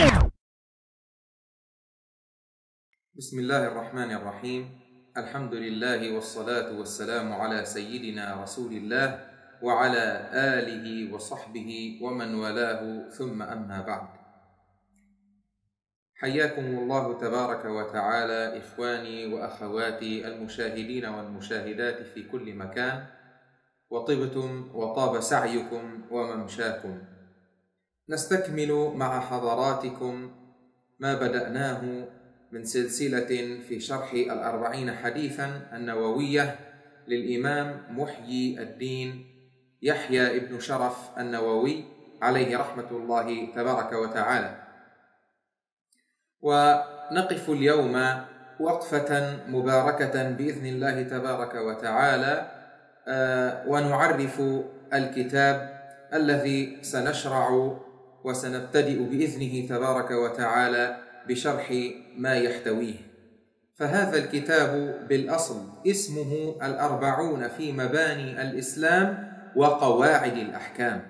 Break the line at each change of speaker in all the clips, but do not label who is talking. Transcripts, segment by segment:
بسم الله الرحمن الرحيم. الحمد لله والصلاة والسلام على سيدنا رسول الله وعلى آله وصحبه ومن والاه ثم أما بعد. حياكم الله تبارك وتعالى إخواني وأخواتي المشاهدين والمشاهدات في كل مكان. وطبتم وطاب سعيكم وممشاكم. نستكمل مع حضراتكم ما بدأناه من سلسلة في شرح الأربعين حديثا النووية للإمام محيي الدين يحيى ابن شرف النووي عليه رحمة الله تبارك وتعالى. ونقف اليوم وقفة مباركة بإذن الله تبارك وتعالى ونعرف الكتاب الذي سنشرع وسنبتدئ بإذنه تبارك وتعالى بشرح ما يحتويه. فهذا الكتاب بالأصل اسمه الأربعون في مباني الإسلام وقواعد الأحكام.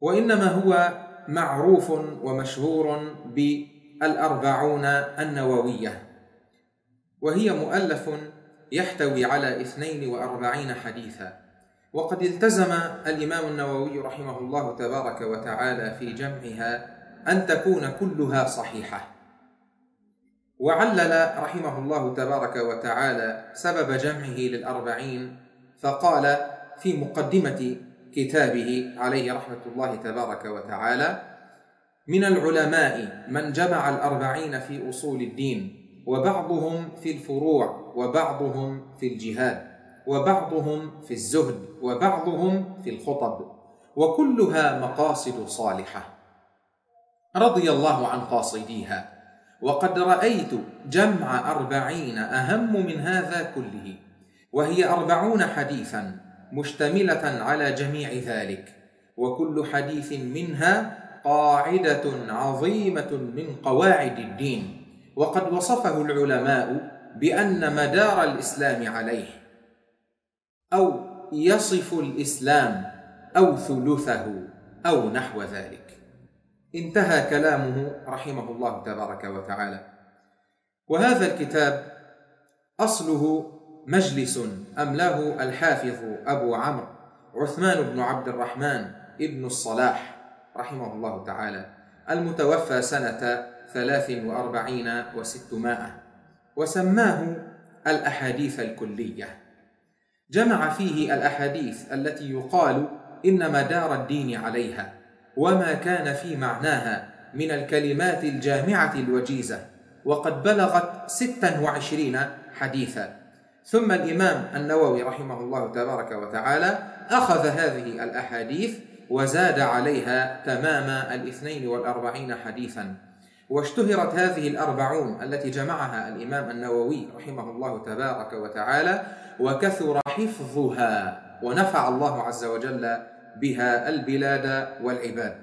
وإنما هو معروف ومشهور بالأربعون النووية. وهي مؤلف يحتوي على اثنين وأربعين حديثا. وقد التزم الإمام النووي رحمه الله تبارك وتعالى في جمعها أن تكون كلها صحيحة. وعلل رحمه الله تبارك وتعالى سبب جمعه للأربعين فقال في مقدمة كتابه عليه رحمة الله تبارك وتعالى من العلماء من جمع الأربعين في أصول الدين وبعضهم في الفروع وبعضهم في الجهاد. وبعضهم في الزهد وبعضهم في الخطب وكلها مقاصد صالحة. رضي الله عن قاصديها وقد رأيت جمع أربعين أهم من هذا كله وهي أربعون حديثا مشتملة على جميع ذلك وكل حديث منها قاعدة عظيمة من قواعد الدين. وقد وصفه العلماء بأن مدار الإسلام عليه أو يصف الإسلام أو ثلثه أو نحو ذلك. انتهى كلامه رحمه الله تبارك وتعالى. وهذا الكتاب أصله مجلس أملاه الحافظ أبو عمرو عثمان بن عبد الرحمن ابن الصلاح رحمه الله تعالى المتوفى سنة ثلاث وأربعين وستمائة وسماه الأحاديث الكلية. جمع فيه الأحاديث التي يقال إن مدار الدين عليها وما كان في معناها من الكلمات الجامعة الوجيزة وقد بلغت ستا وعشرين حديثا. ثم الإمام النووي رحمه الله تبارك وتعالى أخذ هذه الأحاديث وزاد عليها تمام الاثنين والأربعين حديثا. واشتهرت هذه الأربعون التي جمعها الإمام النووي رحمه الله تبارك وتعالى وكثر حفظها ونفع الله عز وجل بها البلاد والعباد.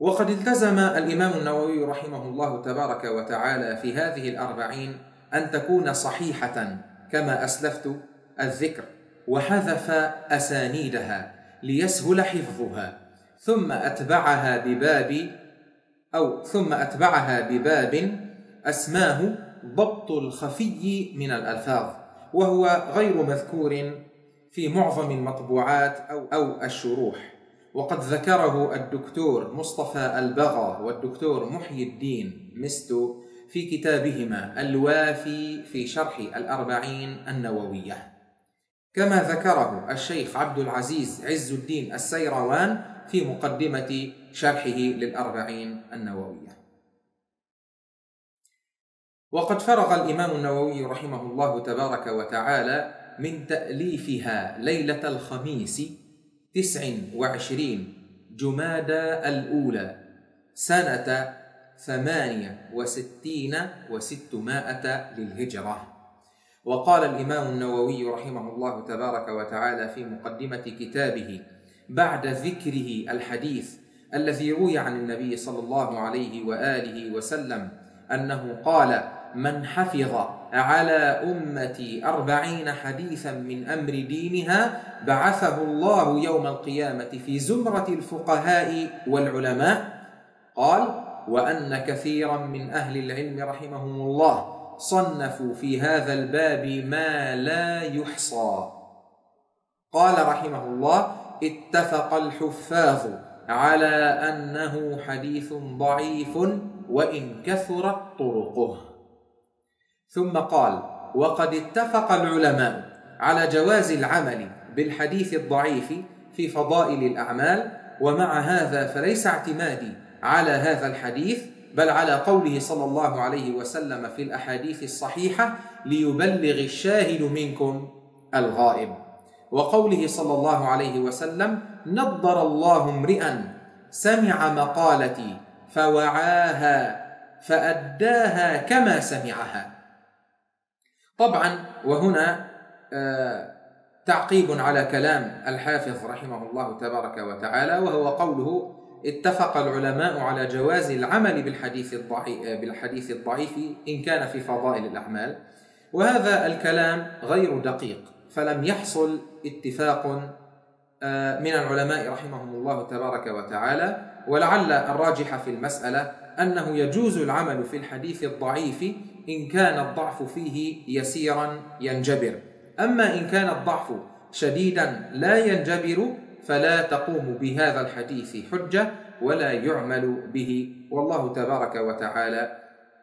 وقد التزم الإمام النووي رحمه الله تبارك وتعالى في هذه الأربعين أن تكون صحيحة كما أسلفت الذكر وحذف أسانيدها ليسهل حفظها ثم أتبعها بباب أو ثم أتبعها بباب أسماه ضبط الخفي من الألفاظ وهو غير مذكور في معظم المطبوعات أو, الشروح. وقد ذكره الدكتور مصطفى البغا والدكتور محي الدين مستو في كتابهما الوافي في شرح الأربعين النووية. كما ذكره الشيخ عبد العزيز عز الدين السيروان في مقدمة شرحه للأربعين النووية. وقد فرغ الإمام النووي رحمه الله تبارك وتعالى من تأليفها ليلة الخميس تسع وعشرين جمادى الأولى سنة ثمانية وستين وستمائة للهجرة. وقال الإمام النووي رحمه الله تبارك وتعالى في مقدمة كتابه بعد ذكره الحديث الذي روي عن النبي صلى الله عليه وآله وسلم أنه قال من حفظ على أمتي أربعين حديثا من أمر دينها بعثه الله يوم القيامة في زمرة الفقهاء والعلماء. قال وأن كثيرا من أهل العلم رحمهم الله صنفوا في هذا الباب ما لا يحصى. قال رحمه الله اتفق الحفاظ على أنه حديث ضعيف وإن كثرت طرقه. ثم قال وقد اتفق العلماء على جواز العمل بالحديث الضعيف في فضائل الأعمال ومع هذا فليس اعتمادي على هذا الحديث بل على قوله صلى الله عليه وسلم في الأحاديث الصحيحة ليبلغ الشاهد منكم الغائب. وقوله صلى الله عليه وسلم نضر الله امرئا سمع مقالتي فوعاها فأداها كما سمعها. طبعا وهنا آه، تعقيب على كلام الحافظ رحمه الله تبارك وتعالى وهو قوله اتفق العلماء على جواز العمل بالحديث الضعيف بالحديث الضعيف إن كان في فضائل الأعمال. وهذا الكلام غير دقيق فلم يحصل اتفاق آه، من العلماء رحمهم الله تبارك وتعالى ولعل الراجح في المسألة أنه يجوز العمل في الحديث الضعيف إن كان الضعف فيه يسيرا ينجبر. أما إن كان الضعف شديدا لا ينجبر فلا تقوم بهذا الحديث حجة ولا يعمل به. والله تبارك وتعالى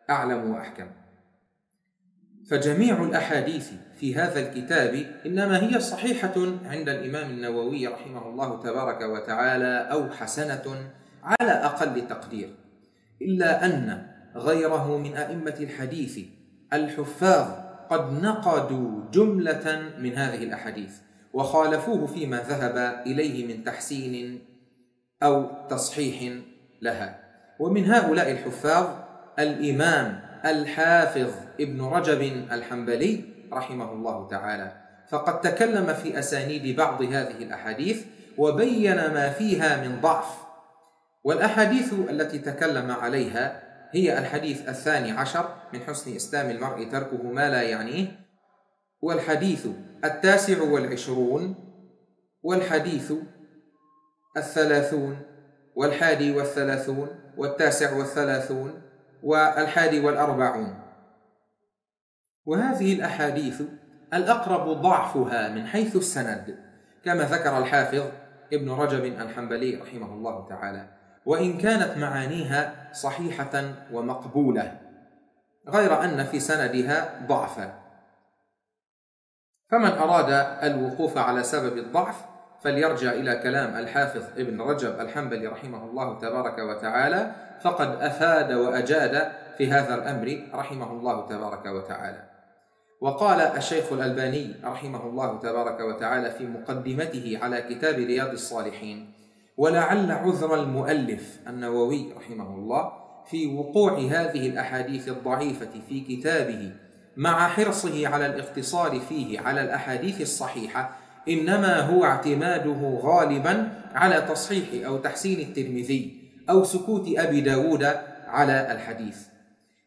أعلم وأحكم. فجميع الأحاديث في هذا الكتاب إنما هي صحيحة عند الإمام النووي رحمه الله تبارك وتعالى أو حسنة على أقل تقدير. إلا أن غيره من أئمة الحديث الحفاظ قد نقدوا جملة من هذه الأحاديث وخالفوه فيما ذهب إليه من تحسين أو تصحيح لها. ومن هؤلاء الحفاظ الإمام الحافظ ابن رجب الحنبلي رحمه الله تعالى. فقد تكلم في أسانيد بعض هذه الأحاديث وبين ما فيها من ضعف والأحاديث التي تكلم عليها هي الحديث الثاني عشر من حسن إسلام المرء تركه ما لا يعنيه والحديث التاسع والعشرون والحديث الثلاثون والحادي والثلاثون والتاسع والثلاثون والحادي والأربعون. وهذه الأحاديث الأقرب ضعفها من حيث السند كما ذكر الحافظ ابن رجب الحنبلي رحمه الله تعالى. وإن كانت معانيها صحيحة ومقبولة غير أن في سندها ضعفا فمن أراد الوقوف على سبب الضعف فليرجع إلى كلام الحافظ ابن رجب الحنبلي رحمه الله تبارك وتعالى فقد أفاد وأجاد في هذا الأمر رحمه الله تبارك وتعالى. وقال الشيخ الألباني رحمه الله تبارك وتعالى في مقدمته على كتاب رياض الصالحين ولعل عذر المؤلف النووي رحمه الله في وقوع هذه الأحاديث الضعيفة في كتابه مع حرصه على الاقتصار فيه على الأحاديث الصحيحة إنما هو اعتماده غالبا على تصحيح أو تحسين الترمذي أو سكوت أبي داود على الحديث.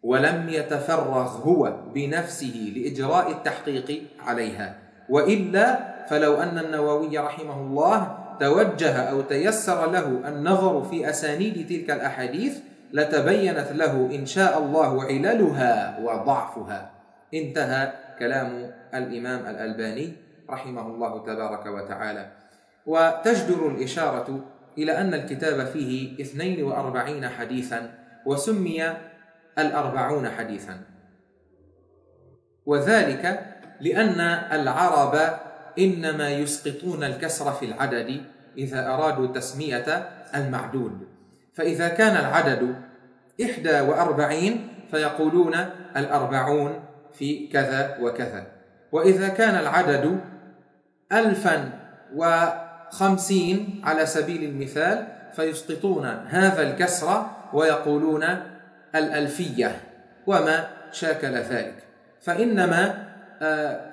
ولم يتفرغ هو بنفسه لإجراء التحقيق عليها وإلا فلو أن النووي رحمه الله توجه أو تيسر له النظر في أسانيد تلك الأحاديث لتبينت له إن شاء الله عللها وضعفها. انتهى كلام الإمام الألباني رحمه الله تبارك وتعالى. وتجدر الإشارة إلى أن الكتاب فيه 42 حديثا وسمي الأربعون حديثا. وذلك لأن العرب إنما يسقطون الكسر في العدد إذا أرادوا تسمية المعدود. فإذا كان العدد إحدى وأربعين فيقولون الأربعون في كذا وكذا. وإذا كان العدد ألفا وخمسين على سبيل المثال فيسقطون هذا الكسر ويقولون الألفية وما شاكل ذلك. فإنما آه،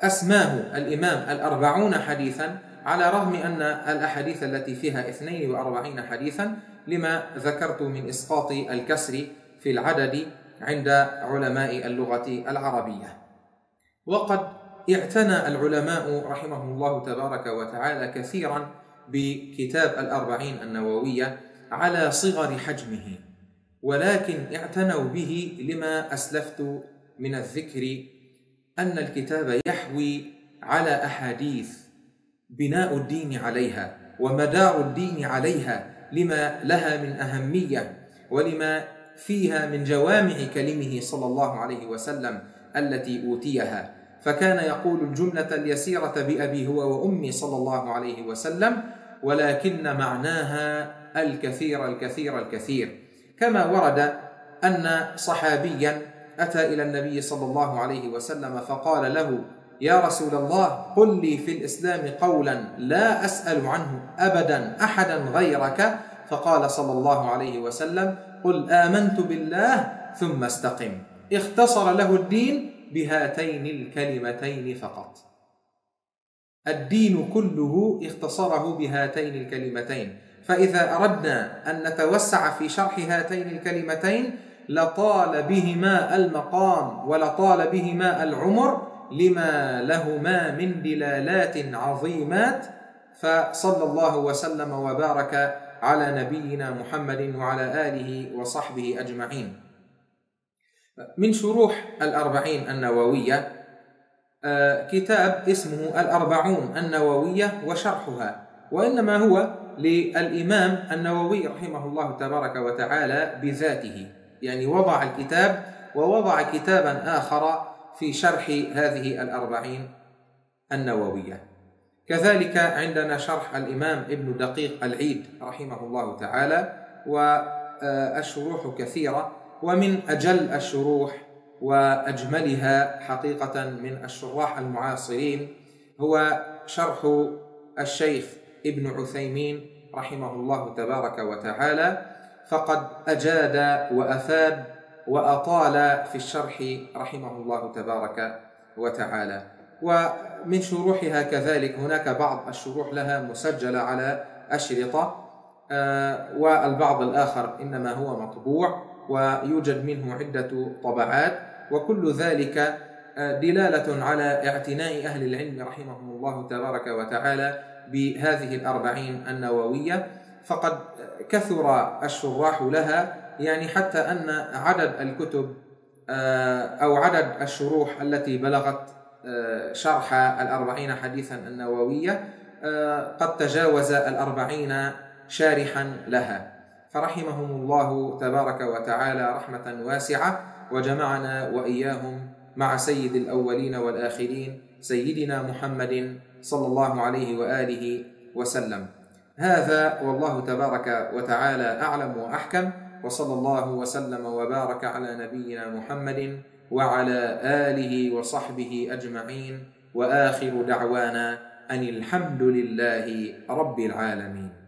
أسماه الإمام الأربعون حديثا على رغم أن الأحاديث التي فيها اثنين وأربعين حديثا لما ذكرت من إسقاط الكسر في العدد عند علماء اللغة العربية. وقد اعتنى العلماء رحمهم الله تبارك وتعالى كثيرا بكتاب الأربعين النووية على صغر حجمه ولكن اعتنوا به لما أسلفت من الذكر أن الكتاب يحوي على أحاديث بناء الدين عليها ومدار الدين عليها لما لها من أهمية ولما فيها من جوامع كلمه صلى الله عليه وسلم التي أوتيها. فكان يقول الجملة اليسيرة بأبي هو وأمي صلى الله عليه وسلم ولكن معناها الكثير الكثير الكثير. كما ورد أن صحابيا أتى إلى النبي صلى الله عليه وسلم فقال له يا رسول الله قل لي في الإسلام قولا لا أسأل عنه أبدا أحدا غيرك. فقال صلى الله عليه وسلم قل آمنت بالله ثم استقم. اختصر له الدين بهاتين الكلمتين فقط. الدين كله اختصره بهاتين الكلمتين. فإذا أردنا أن نتوسع في شرح هاتين الكلمتين لطال بهما المقام ولطال بهما العمر لما لهما من دلالات عظيمات. فصلى الله وسلم وبارك على نبينا محمد وعلى آله وصحبه أجمعين. من شروح الأربعين النووية آه، كتاب اسمه الأربعون النووية وشرحها وإنما هو للإمام النووي رحمه الله تبارك وتعالى بذاته. يعني وضع الكتاب ووضع كتابا آخر في شرح هذه الأربعين النووية. كذلك عندنا شرح الإمام ابن دقيق العيد رحمه الله تعالى والشروح كثيرة ومن أجل الشروح وأجملها حقيقة من الشراح المعاصرين هو شرح الشيخ ابن عثيمين رحمه الله تبارك وتعالى فقد أجاد وأفاد وأطال في الشرح رحمه الله تبارك وتعالى. ومن شروحها كذلك هناك بعض الشروح لها مسجلة على أشرطة آه، والبعض الآخر إنما هو مطبوع ويوجد منه عدة طبعات وكل ذلك آه، دلالة على اعتناء أهل العلم رحمهم الله تبارك وتعالى بهذه الأربعين النووية. فقد كثر الشراح لها يعني حتى أن عدد الكتب آه، أو عدد الشروح التي بلغت آه، شرح الأربعين حديثا النووية قد تجاوز الأربعين شارحا لها. فرحمهم الله تبارك وتعالى رحمة واسعة وجمعنا وإياهم مع سيد الأولين والآخرين سيدنا محمد صلى الله عليه وآله وسلم. هذا والله تبارك وتعالى أعلم وأحكم وصلى الله وسلم وبارك على نبينا محمد وعلى آله وصحبه أجمعين وآخر دعوانا أن الحمد لله رب العالمين.